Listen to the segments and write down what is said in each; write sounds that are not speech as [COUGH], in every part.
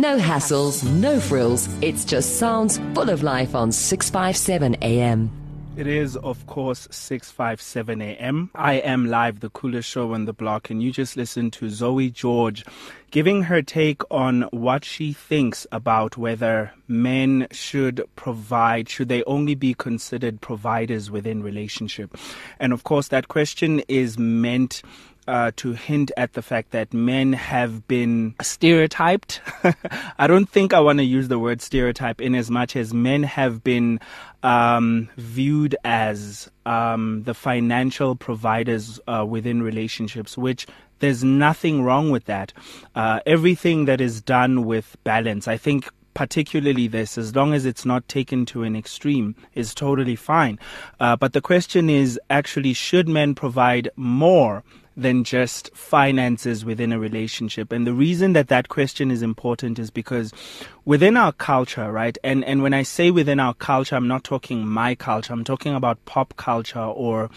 No hassles, no frills. It's just sounds full of life on 657 AM. It is, of course, 657 AM. I am live, the coolest show on the block, and you just listened to Zoe George giving her take on what she thinks about whether men should provide, should they only be considered providers within relationship? And of course, that question is meant uh, to hint at the fact that men have been stereotyped. [LAUGHS] I don't think I want to use the word stereotype in as much as men have been um, viewed as um, the financial providers uh, within relationships, which there's nothing wrong with that. Uh, everything that is done with balance, I think particularly this, as long as it's not taken to an extreme, is totally fine. Uh, but the question is actually, should men provide more than just finances within a relationship. And the reason that that question is important is because within our culture, right? And, and when I say within our culture, I'm not talking my culture. I'm talking about pop culture or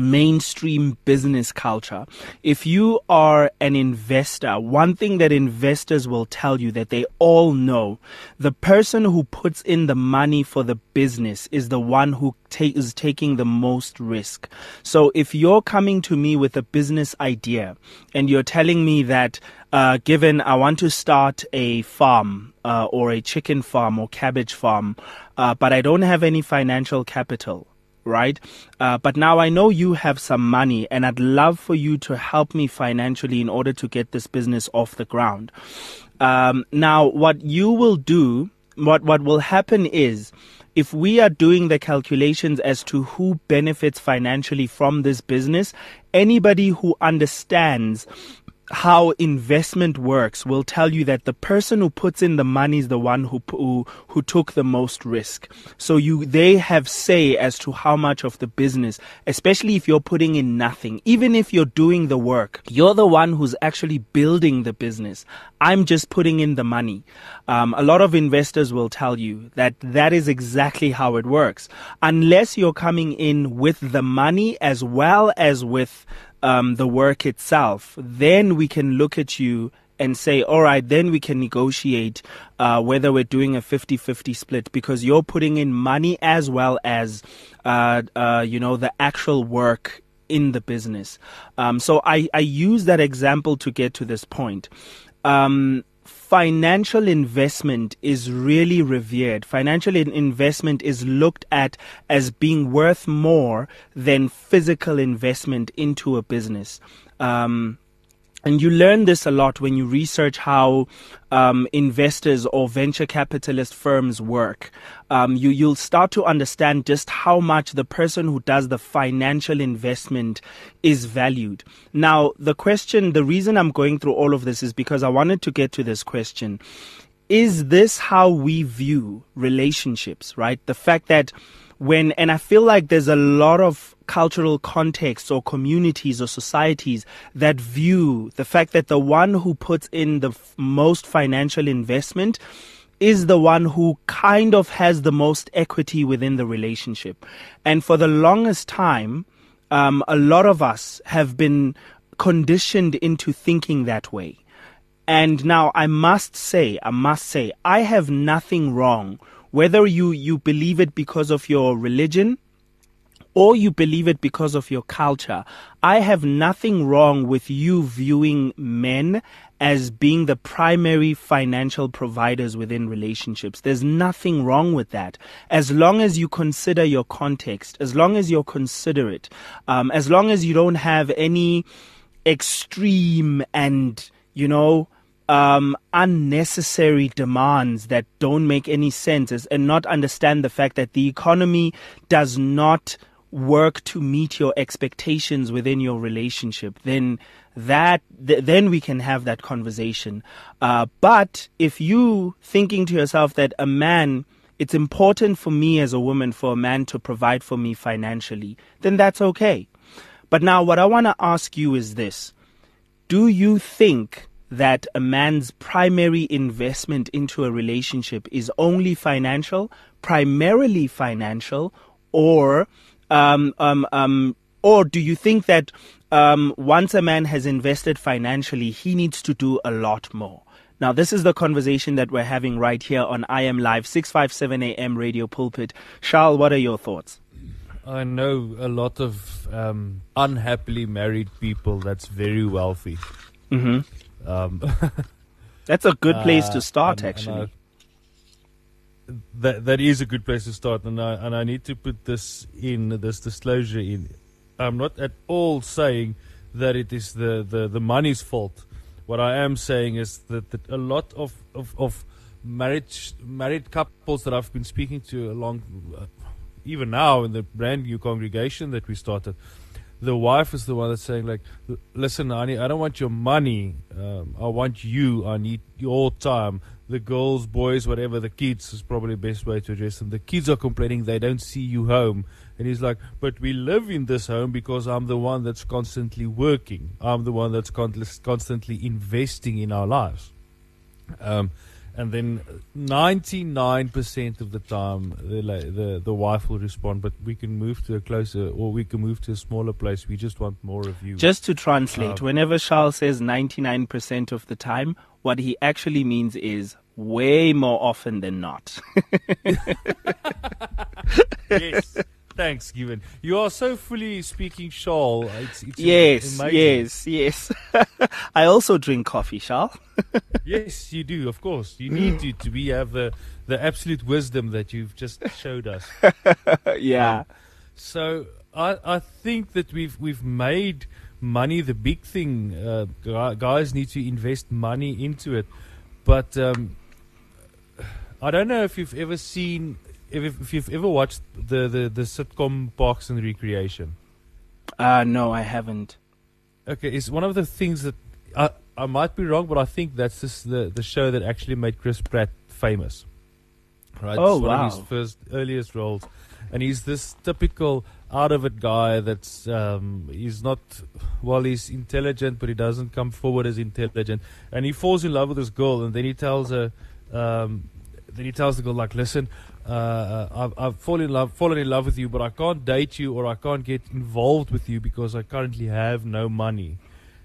mainstream business culture. If you are an investor, one thing that investors will tell you that they all know, the person who puts in the money for the business is the one who ta- is taking the most risk. So if you're coming to me with a business idea and you're telling me that uh, given I want to start a farm uh, or a chicken farm or cabbage farm, uh, but I don't have any financial capital, right? Uh, but now I know you have some money and I'd love for you to help me financially in order to get this business off the ground. Um, now, what you will do, what, what will happen is, if we are doing the calculations as to who benefits financially from this business, anybody who understands how investment works will tell you that the person who puts in the money is the one who who, who took the most risk. So you they have say as to how much of the business, especially if you're putting in nothing, even if you're doing the work, you're the one who's actually building the business. I'm just putting in the money. Um, a lot of investors will tell you that that is exactly how it works. Unless you're coming in with the money as well as with um, the work itself, then we can look at you and say, all right, then we can negotiate uh, whether we're doing a 50 50 split because you're putting in money as well as, uh, uh, you know, the actual work in the business. Um, so I, I use that example to get to this point. Um, financial investment is really revered. Financial in- investment is looked at as being worth more than physical investment into a business. Um, and you learn this a lot when you research how um, investors or venture capitalist firms work. Um, you you'll start to understand just how much the person who does the financial investment is valued. Now, the question, the reason I'm going through all of this is because I wanted to get to this question: Is this how we view relationships? Right, the fact that when, and I feel like there's a lot of cultural contexts or communities or societies that view the fact that the one who puts in the f- most financial investment is the one who kind of has the most equity within the relationship. And for the longest time, um, a lot of us have been conditioned into thinking that way. And now I must say, I must say, I have nothing wrong whether you, you believe it because of your religion or you believe it because of your culture, I have nothing wrong with you viewing men as being the primary financial providers within relationships. There's nothing wrong with that. As long as you consider your context, as long as you're considerate, um, as long as you don't have any extreme and, you know, um, unnecessary demands that don't make any sense and not understand the fact that the economy does not work to meet your expectations within your relationship, then that th- then we can have that conversation. Uh, but if you thinking to yourself that a man, it's important for me as a woman for a man to provide for me financially, then that's okay. But now, what I want to ask you is this: Do you think that a man's primary investment into a relationship is only financial, primarily financial, or um, um, um, or do you think that um, once a man has invested financially, he needs to do a lot more? Now, this is the conversation that we're having right here on I Am Live, 657 AM Radio Pulpit. Charles, what are your thoughts? I know a lot of um, unhappily married people that's very wealthy. Mm-hmm. Um, [LAUGHS] that's a good place uh, to start, and- and actually. I- that that is a good place to start, and I and I need to put this in this disclosure in. I'm not at all saying that it is the, the, the money's fault. What I am saying is that, that a lot of, of, of marriage married couples that I've been speaking to along uh, even now in the brand new congregation that we started, the wife is the one that's saying like, listen, honey, I don't want your money. Um, I want you. I need your time. The girls, boys, whatever, the kids is probably the best way to address them. The kids are complaining they don't see you home. And he's like, but we live in this home because I'm the one that's constantly working. I'm the one that's con- constantly investing in our lives. Um, and then 99% of the time, the, the the wife will respond, but we can move to a closer, or we can move to a smaller place. We just want more of you. Just to translate, Um, whenever Charles says 99% of the time, what he actually means is way more often than not. [LAUGHS] yes. Thanks, Given. You are so fully speaking Shawl. It's, it's yes, amazing. yes, yes. [LAUGHS] I also drink coffee, Charles. [LAUGHS] Yes, you do, of course. You need to, to be have the, the absolute wisdom that you've just showed us. [LAUGHS] yeah. So I I think that we've we've made money the big thing. Uh, guys need to invest money into it, but um, I don't know if you've ever seen if, if you've ever watched the, the, the sitcom Parks and Recreation. Uh, no, I haven't. Okay, it's one of the things that I I might be wrong, but I think that's just the the show that actually made Chris Pratt famous. Right, Oh, it's one wow. of his first earliest roles, and he's this typical out of it guy. That's um, he's not well, he's intelligent, but he doesn't come forward as intelligent, and he falls in love with this girl, and then he tells her, um, then he tells the girl like, listen. Uh, uh, I've, I've fallen in love, fallen in love with you, but I can't date you or I can't get involved with you because I currently have no money.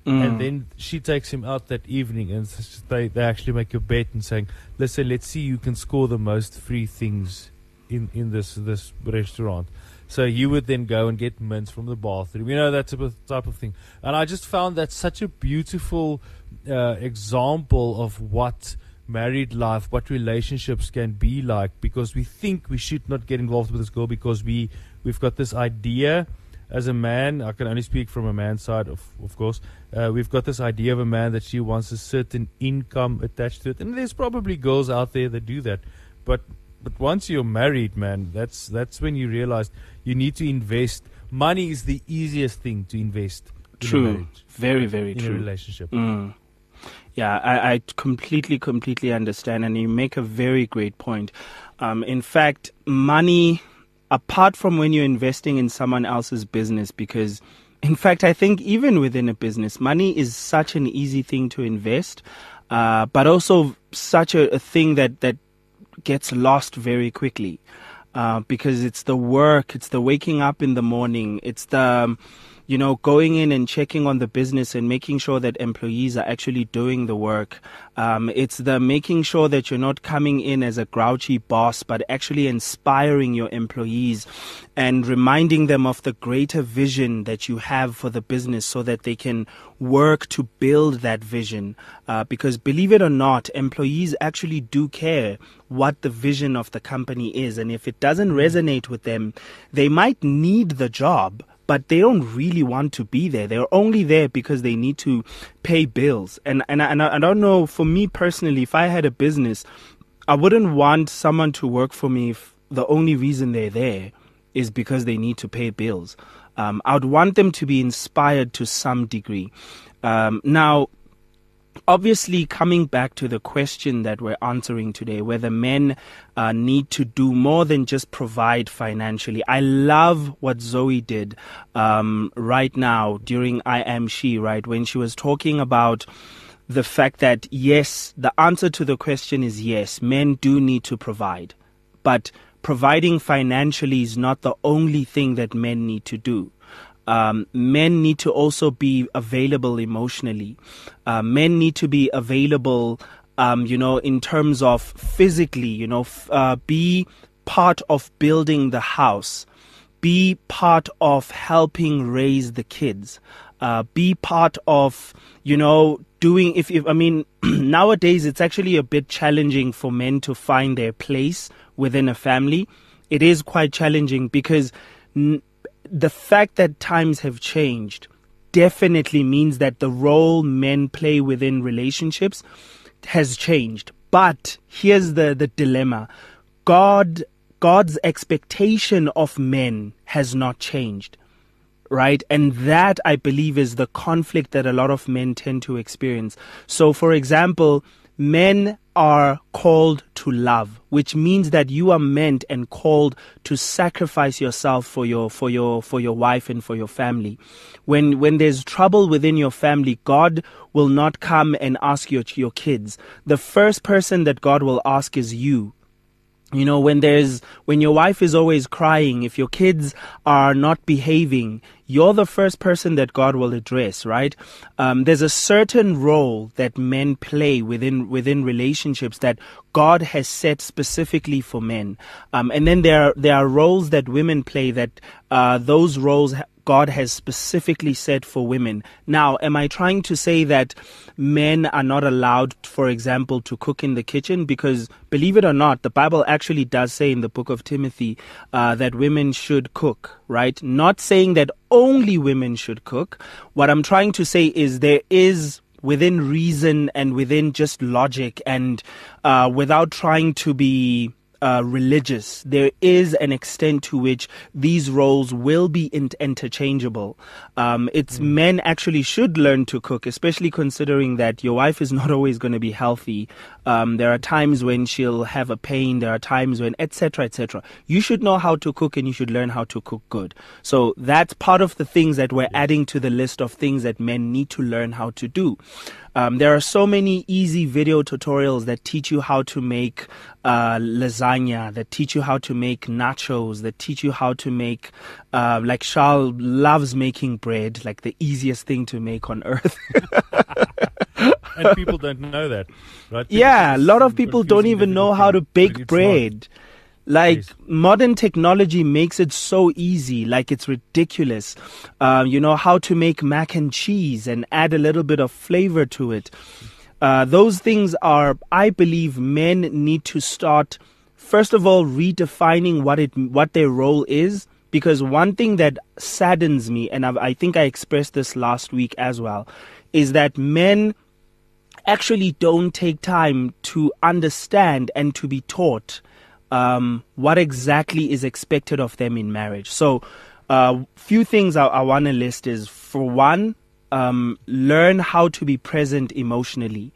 Mm. And then she takes him out that evening, and they they actually make a bet and saying, "Listen, let's see who can score the most free things in in this this restaurant." So you would then go and get mints from the bathroom, you know that type of type of thing. And I just found that such a beautiful uh, example of what married life, what relationships can be like, because we think we should not get involved with this girl because we we've got this idea as a man, I can only speak from a man's side, of, of course. Uh, we've got this idea of a man that she wants a certain income attached to it, and there's probably girls out there that do that. But but once you're married, man, that's that's when you realize you need to invest. Money is the easiest thing to invest. In True. marriage, Very, very in a true. relationship. Mm. Yeah, I, I completely, completely understand, and you make a very great point. Um, in fact, money, apart from when you're investing in someone else's business, because in fact, I think even within a business, money is such an easy thing to invest, uh, but also such a, a thing that, that gets lost very quickly. Uh, because it's the work, it's the waking up in the morning, it's the, um, you know, going in and checking on the business and making sure that employees are actually doing the work. Um, it's the making sure that you're not coming in as a grouchy boss, but actually inspiring your employees and reminding them of the greater vision that you have for the business so that they can work to build that vision. Uh, because believe it or not, employees actually do care what the vision of the company is. And if it doesn't resonate with them, they might need the job but they don't really want to be there. They're only there because they need to pay bills. And and I, and I, I don't know. For me personally, if I had a business, I wouldn't want someone to work for me if the only reason they're there is because they need to pay bills. Um, I would want them to be inspired to some degree. Um, now, obviously coming back to the question that we're answering today whether men uh, need to do more than just provide financially. I love what zoe did um, right now during i am she right? When she was talking about the fact that yes the answer to the question is yes men do need to provide. But providing financially is not the only thing that men need to do um, men need to also be available emotionally. Uh, men need to be available um, you know, in terms of physically, you know, f- uh, be part of building the house, be part of helping raise the kids, uh, be part of, you know, doing, if, if I mean, [CLEARS THROAT] nowadays it's actually a bit challenging for men to find their place within a family. It is quite challenging because n- the fact that times have changed definitely means that the role men play within relationships has changed. But here's the, the dilemma. God God's expectation of men has not changed. Right? And that I believe is the conflict that a lot of men tend to experience. So for example, men are called to love, which means that you are meant and called to sacrifice yourself for your for your for your wife and for your family. When when there's trouble within your family, God will not come and ask your your kids. The first person that God will ask is you you know when there's when your wife is always crying if your kids are not behaving you're the first person that god will address right? Um, there's a certain role that men play within within relationships that god has set specifically for men. Um, and then there are there are roles that women play that uh, those roles God has specifically set for women. Now, am I trying to say that men are not allowed, for example, to cook in the kitchen? Because believe it or not, the Bible actually does say in the book of Timothy uh, that women should cook, right? Not saying that only women should cook. What I'm trying to say is there is within reason and within just logic and uh, without trying to be uh, religious, there is an extent to which these roles will be in- interchangeable. Um, it's mm. men actually should learn to cook, especially considering that your wife is not always going to be healthy. Um, there are times when she'll have a pain. There are times when, etc., etc. You should know how to cook, and you should learn how to cook good. So that's part of the things that we're adding to the list of things that men need to learn how to do. Um, there are so many easy video tutorials that teach you how to make uh, lasagna, that teach you how to make nachos, that teach you how to make, uh, like Charles loves making bread, like the easiest thing to make on earth. [LAUGHS] and people don't know that, right? People yeah, a lot of people don't even know how to bake bread. Like yes. modern technology makes it so easy, like it's ridiculous. Uh, you know how to make mac and cheese and add a little bit of flavor to it. Uh, those things are, I believe, men need to start. First of all, redefining what it what their role is, because one thing that saddens me, and I've, I think I expressed this last week as well, is that men actually don't take time to understand and to be taught um, what exactly is expected of them in marriage. So, a uh, few things I, I want to list is for one, um, learn how to be present emotionally.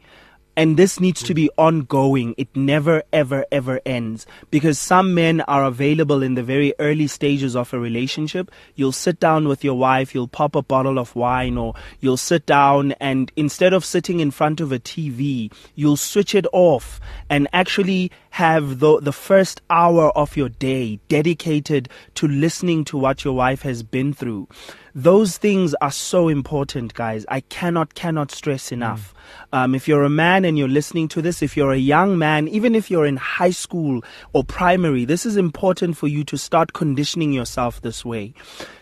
And this needs to be ongoing. It never, ever, ever ends. Because some men are available in the very early stages of a relationship. You'll sit down with your wife, you'll pop a bottle of wine, or you'll sit down and instead of sitting in front of a TV, you'll switch it off and actually have the, the first hour of your day dedicated to listening to what your wife has been through. Those things are so important, guys. I cannot, cannot stress enough. Mm. Um, if you're a man and you're listening to this, if you're a young man, even if you're in high school or primary, this is important for you to start conditioning yourself this way.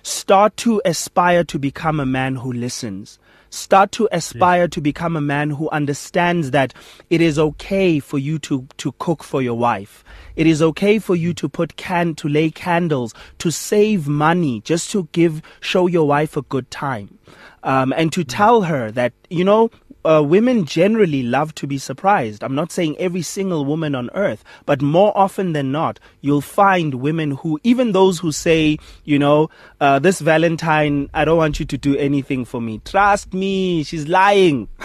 Start to aspire to become a man who listens. Start to aspire to become a man who understands that it is okay for you to, to cook for your wife. It is okay for you to put can to lay candles, to save money, just to give show your wife a good time, um, and to tell her that you know uh, women generally love to be surprised. I'm not saying every single woman on earth, but more often than not, you'll find women who, even those who say, you know, uh, this Valentine, I don't want you to do anything for me. Trust me, she's lying. [LAUGHS]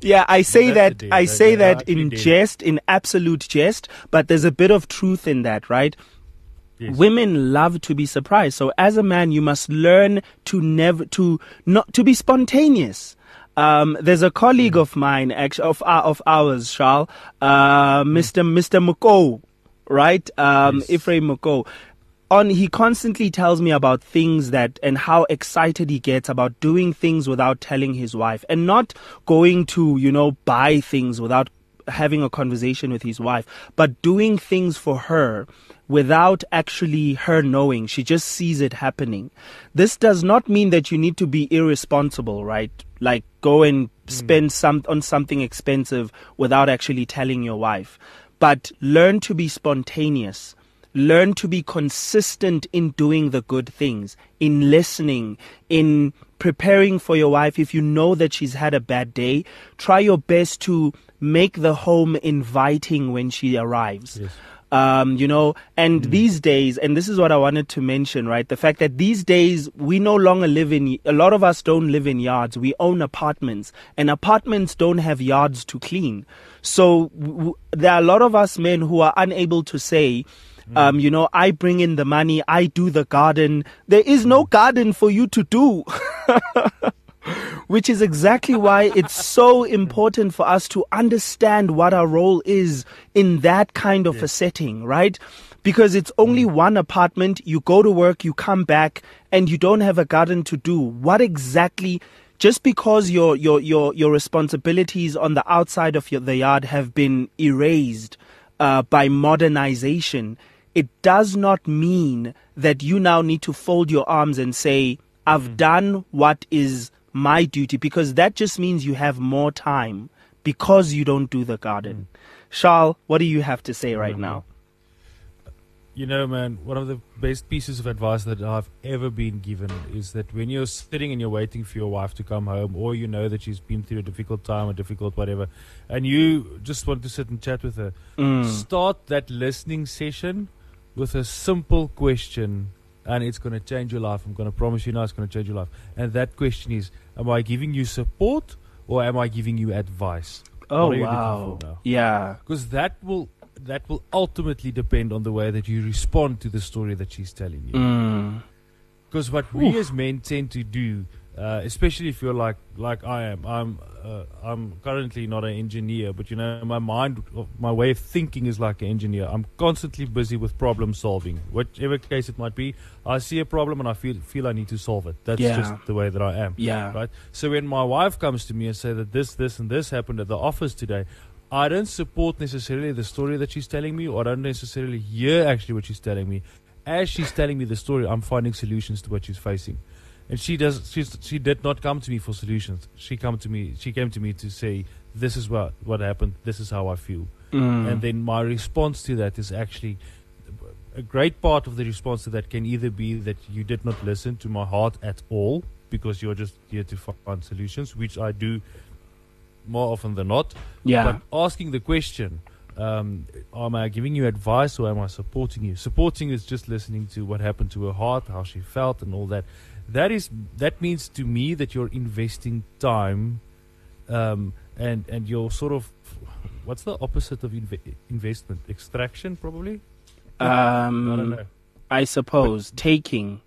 yeah, I say that I say that in jest, in absolute jest, but there's a bit of truth in that, right? Yes. Women love to be surprised. So as a man, you must learn to never to not to be spontaneous. Um, there's a colleague mm. of mine, actually, of uh, of ours, Charles, uh, Mr. Mr. Moko, right? Um, yes. Ephraim Moko. on he constantly tells me about things that and how excited he gets about doing things without telling his wife and not going to you know buy things without having a conversation with his wife but doing things for her without actually her knowing. She just sees it happening. This does not mean that you need to be irresponsible right? Like go and hmm. spend some on something expensive without actually telling your wife. But learn to be spontaneous. Learn to be consistent in doing the good things, in listening, in preparing for your wife. If you know that she's had a bad day, try your best to make the home inviting when she arrives. Yes. Um, you know, and these days, and this is what I wanted to mention, right? The fact that these days we no longer live in, a lot of us don't live in yards. We own apartments, and apartments don't have yards to clean. So w- w- there are a lot of us men who are unable to say, um, you know, I bring in the money, I do the garden. There is no garden for you to do. [LAUGHS] Which is exactly why it's so important for us to understand what our role is in that kind of a setting, right? Because it's only one apartment, you go to work, you come back, and you don't have a garden to do. What exactly just because your your your your responsibilities on the outside of your, the yard have been erased uh, by modernization, it does not mean that you now need to fold your arms and say, "I've done what is my duty," because that just means you have more time because you don't do the garden. Charles, what do you have to say right now? You know, man, one of the best pieces of advice that I've ever been given is that when you're sitting and you're waiting for your wife to come home, or you know that she's been through a difficult time or difficult whatever, and you just want to sit and chat with her, Mm. start that listening session with a simple question, and it's going to change your life. I'm going to promise you now, it's going to change your life. And that question is: Am I giving you support, or am I giving you advice? Oh wow! Yeah. because that will that will ultimately depend on the way that you respond to the story that she's telling you. Mm. Because what we as men tend to do, uh, especially if you're like like I am, I'm uh, I'm currently not an engineer, but you know my mind, my way of thinking is like an engineer. I'm constantly busy with problem solving, whichever case it might be. I see a problem and I feel feel I need to solve it. That's Yeah. just the way that I am. Yeah. Right. So when my wife comes to me and say that this, this, and this happened at the office today, I don't support necessarily the story that she's telling me, or I don't necessarily hear actually what she's telling me. As she's telling me the story, I'm finding solutions to what she's facing. And she does. She's, she did not come to me for solutions. She come to me. She came to me to say, "This is what what happened. This is how I feel." Mm. And then my response to that is actually a great part of the response to that can either be that you did not listen to my heart at all because you're just here to find solutions, which I do more often than not. yeah. But asking the question, um, am I giving you advice or am I supporting you? Supporting is just listening to what happened to her heart, how she felt, and all that. That is that means to me that you're investing time, um, and and you're sort of what's the opposite of inve- investment? Extraction, probably. um, I don't know. I suppose taking.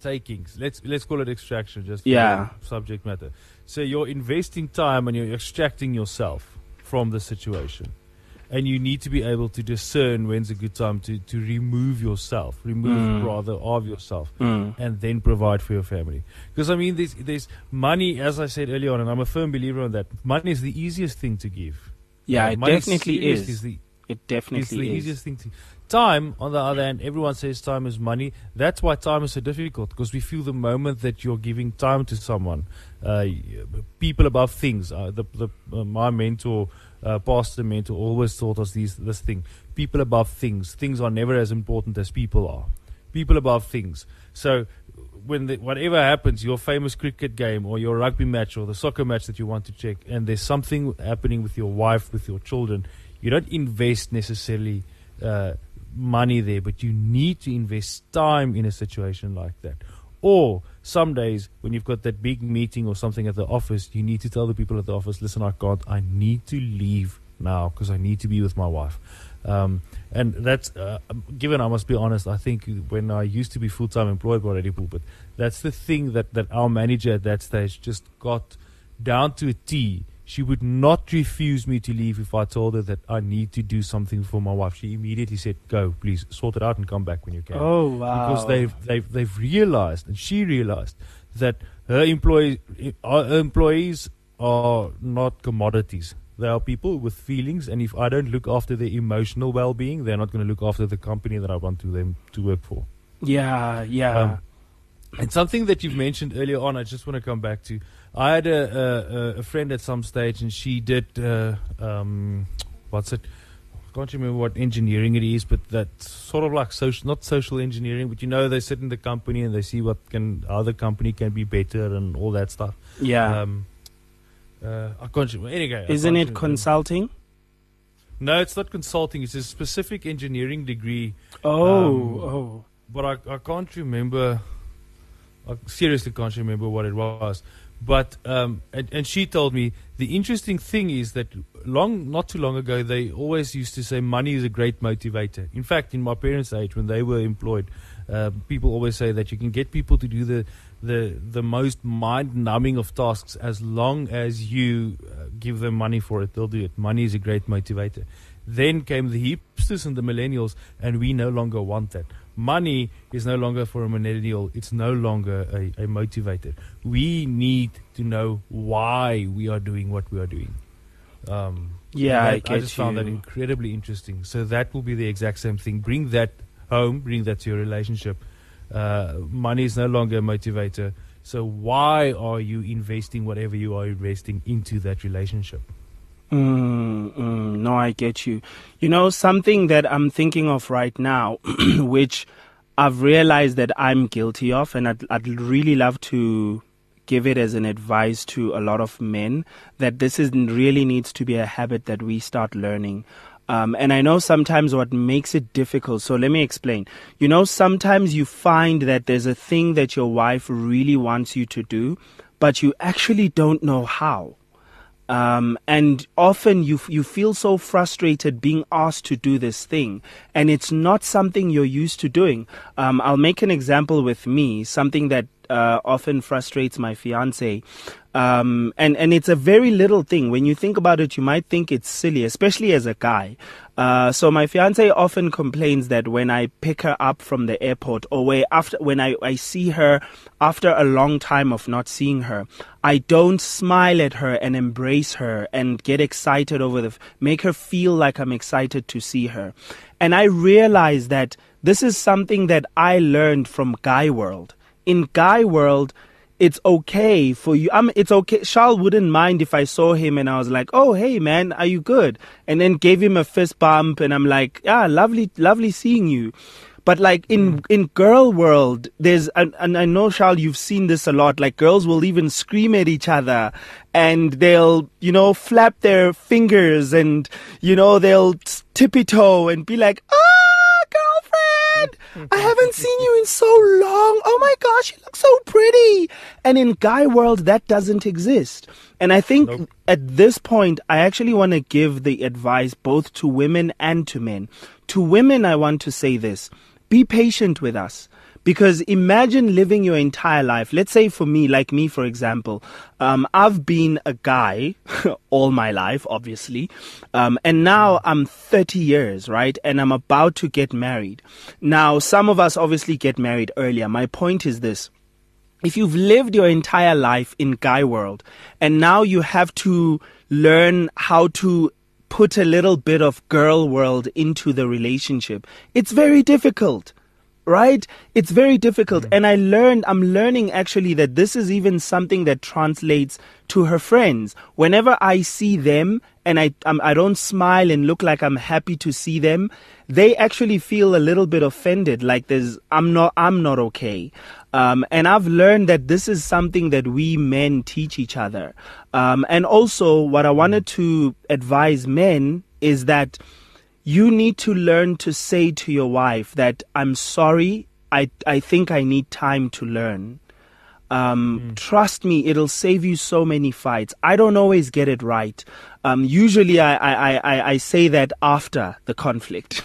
takings. Let's let's call it extraction, just for Yeah. subject matter. So you're investing time and you're extracting yourself from the situation, and you need to be able to discern when's a good time to to remove yourself, remove Mm. rather of yourself, Mm. and then provide for your family. Because I mean, there's there's money, as I said earlier on, and I'm a firm believer on that. Money is the easiest thing to give. Yeah, Uh, it definitely seriously is. the It definitely is. The easiest thing to. Time, on the other hand, everyone says time is money. That's why time is so difficult because we feel the moment that you're giving time to someone, uh, people above things. Uh, the, the, uh, my mentor, uh, pastor mentor, always taught us these, this thing: people above things. Things are never as important as people are. People above things. So when the, whatever happens, your famous cricket game or your rugby match or the soccer match that you want to check, and there's something happening with your wife, with your children, you don't invest necessarily uh, money there, but you need to invest time in a situation like that. Or some days when you've got that big meeting or something at the office, you need to tell the people at the office, listen, I can't, I need to leave now because I need to be with my wife. Um, and that's, uh, given I must be honest, I think when I used to be full time employed by Radio Pulpit, that's the thing that, that our manager at that stage just got down to a T. She would not refuse me to leave if I told her that I need to do something for my wife. She immediately said, "Go, please, sort it out and come back when you can." Oh wow! Because they've they've they've realized, and she realized that her employees her employees are not commodities. They are people with feelings, and if I don't look after their emotional well-being, they're not going to look after the company that I want to them to work for. Yeah, yeah. Um, and something that you've mentioned earlier on, I just want to come back to. I had a, a, a friend at some stage, and she did uh, um, what's it? I can't remember what engineering it is, but that's sort of like social, not social engineering, but you know, they sit in the company and they see what can other company can be better and all that stuff. Yeah. Um, uh, I can't remember. Anyway, isn't it consulting? No, it's not consulting. It's a specific engineering degree. Oh, um, oh. But I, I can't remember. I seriously can't remember what it was. But um, and, and she told me the interesting thing is that long not too long ago they always used to say money is a great motivator. In fact, in my parents' age when they were employed, uh, people always say that you can get people to do the the the most mind numbing of tasks as long as you uh, give them money for it. They'll do it. Money is a great motivator. Then came the hipsters and the millennials, and we no longer want that money is no longer for a millennial, it's no longer a, a motivator. We need to know why we are doing what we are doing. Um, yeah, that, I, I, just you. found that incredibly interesting. So that will be the exact same thing. Bring that home, bring that to your relationship. Uh, money is no longer a motivator. So why are you investing whatever you are investing into that relationship? Mm, mm, no, I get you. You know, something that I'm thinking of right now, [CLEARS THROAT] which I've realized that I'm guilty of, and I'd, I'd really love to give it as an advice to a lot of men that this is really needs to be a habit that we start learning. Um, and I know sometimes what makes it difficult. So let me explain. You know, sometimes you find that there's a thing that your wife really wants you to do, but you actually don't know how. Um, and often you you feel so frustrated being asked to do this thing, and it's not something you're used to doing. Um, I'll make an example with me, something that uh, often frustrates my fiance. Um, and, and it's a very little thing. When you think about it, you might think it's silly, especially as a guy. Uh, so my fiance often complains that when I pick her up from the airport or where after, when I, I see her after a long time of not seeing her, I don't smile at her and embrace her and get excited over the, make her feel like I'm excited to see her. And I realize that this is something that I learned from Guy World in Guy World, it's okay for you. I mean, it's okay. Charles wouldn't mind if I saw him and I was like, "Oh, hey, man, are you good?" And then gave him a fist bump, and I'm like, "Yeah, lovely, lovely seeing you." But like in mm. in girl world, there's and, and I know Charles, you've seen this a lot. Like girls will even scream at each other, and they'll you know flap their fingers, and you know they'll tippy toe and be like, "Ah." I haven't seen you in so long. Oh my gosh, you look so pretty. And in guy world, that doesn't exist. And I think nope. at this point, I actually want to give the advice both to women and to men. To women, I want to say this. Be patient with us. Because imagine living your entire life. Let's say for me, like me, for example, um, I've been a guy [LAUGHS] all my life, obviously. Um, and now I'm 30 years, right? And I'm about to get married. Now, some of us obviously get married earlier. My point is this. If you've lived your entire life in guy world and now you have to learn how to put a little bit of girl world into the relationship, it's very difficult right? It's very difficult. Mm-hmm. And I learned, I'm learning actually that this is even something that translates to her friends. Whenever I see them and I, I'm, I do not smile and look like I'm happy to see them, they actually feel a little bit offended. Like there's, I'm not, I'm not okay. Um, and I've learned that this is something that we men teach each other. Um, and also what I wanted to advise men is that, you need to learn to say to your wife that I'm sorry. I, I think I need time to learn. Um, mm. Trust me, it'll save you so many fights. I don't always get it right. Um, usually, I, I, I, I say that after the conflict,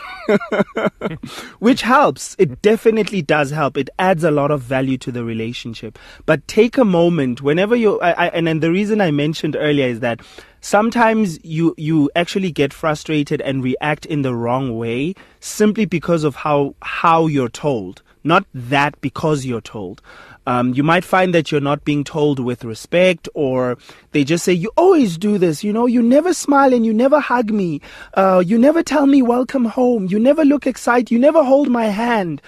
[LAUGHS] which helps. It definitely does help. It adds a lot of value to the relationship. But take a moment whenever you, I, I, and then the reason I mentioned earlier is that sometimes you you actually get frustrated and react in the wrong way simply because of how how you're told not that because you're told um, you might find that you're not being told with respect, or they just say, You always do this. You know, you never smile and you never hug me. Uh, you never tell me welcome home. You never look excited. You never hold my hand.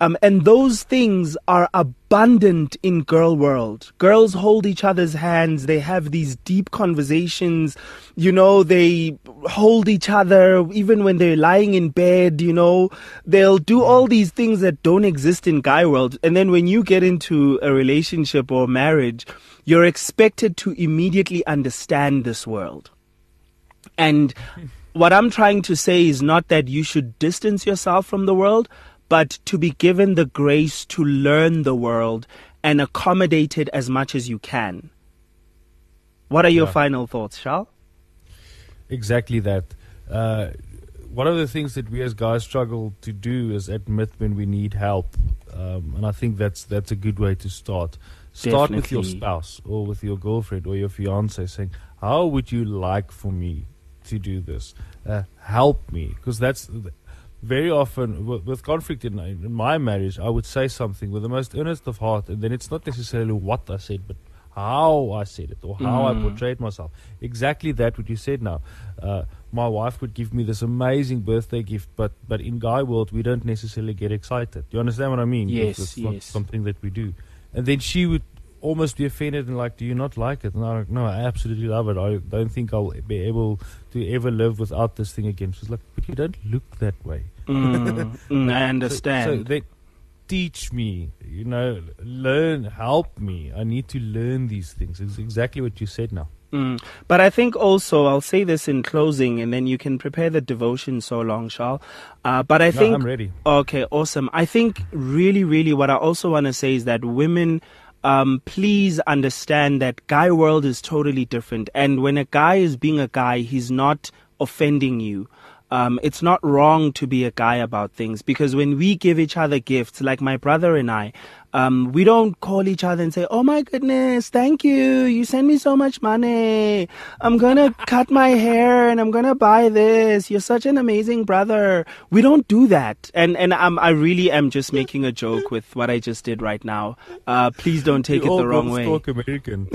Um, and those things are abundant in girl world. Girls hold each other's hands. They have these deep conversations. You know, they hold each other even when they're lying in bed. You know, they'll do all these things that don't exist in guy world. And then when you get into a relationship or marriage, you're expected to immediately understand this world. And [LAUGHS] what I'm trying to say is not that you should distance yourself from the world, but to be given the grace to learn the world and accommodate it as much as you can. What are your yeah. final thoughts, Charles? Exactly that. Uh, one of the things that we as guys struggle to do is admit when we need help, um, and I think that's that's a good way to start. Start Definitely. with your spouse or with your girlfriend or your fiance, saying, "How would you like for me to do this? Uh, help me," because that's very often with, with conflict in, in, my marriage, I would say something with the most earnest of heart, and then it's not necessarily what I said, but how I said it or how mm. I portrayed myself. Exactly that what you said now. Uh, my wife would give me this amazing birthday gift, but but in guy world we don't necessarily get excited. Do you understand what I mean? Yes, it's, it's yes. something that we do, and then she would almost be offended and like, do you not like it? And I'm like, no, I absolutely love it. I don't think I'll be able to ever live without this thing again. She's like, but you don't look that way. Mm, mm, I [LAUGHS] understand. So, so they teach me, you know, learn, help me. I need to learn these things. It's exactly what you said now. Mm. But I think also, I'll say this in closing, and then you can prepare the devotion so long, Charles. Uh, but I no, think. I'm ready. Okay, awesome. I think really, really what I also want to say is that women um, please understand that guy world is totally different. And when a guy is being a guy, he's not offending you. Um, it's not wrong to be a guy about things because when we give each other gifts, like my brother and I, um, we don't call each other and say, "Oh my goodness, thank you! You send me so much money. I'm gonna [LAUGHS] cut my hair and I'm gonna buy this. You're such an amazing brother." We don't do that, and and I'm, I really am just making a joke with what I just did right now. Uh, please don't take you it the wrong way. You talk American.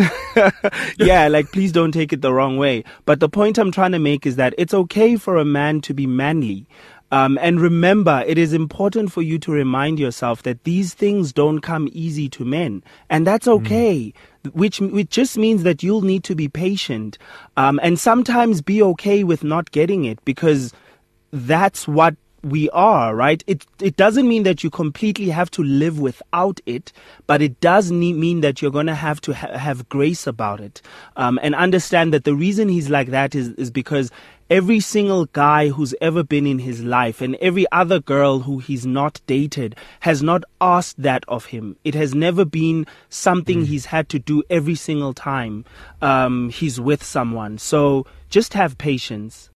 [LAUGHS] yeah, like please don't take it the wrong way. But the point I'm trying to make is that it's okay for a man to be manly. Um, and remember, it is important for you to remind yourself that these things don't come easy to men, and that's hmm. okay. Mm. Which which just means that you'll need to be patient, um, and sometimes be okay with not getting it because that's what we are, right? It it doesn't mean that you completely have to live without it, but it does mean that you're going to have to ha- have grace about it, um, and understand that the reason he's like that is is because every single guy who's ever been in his life and every other girl who he's not dated has not asked that of him. It has never been something mm. he's had to do every single time um, he's with someone. So just have patience.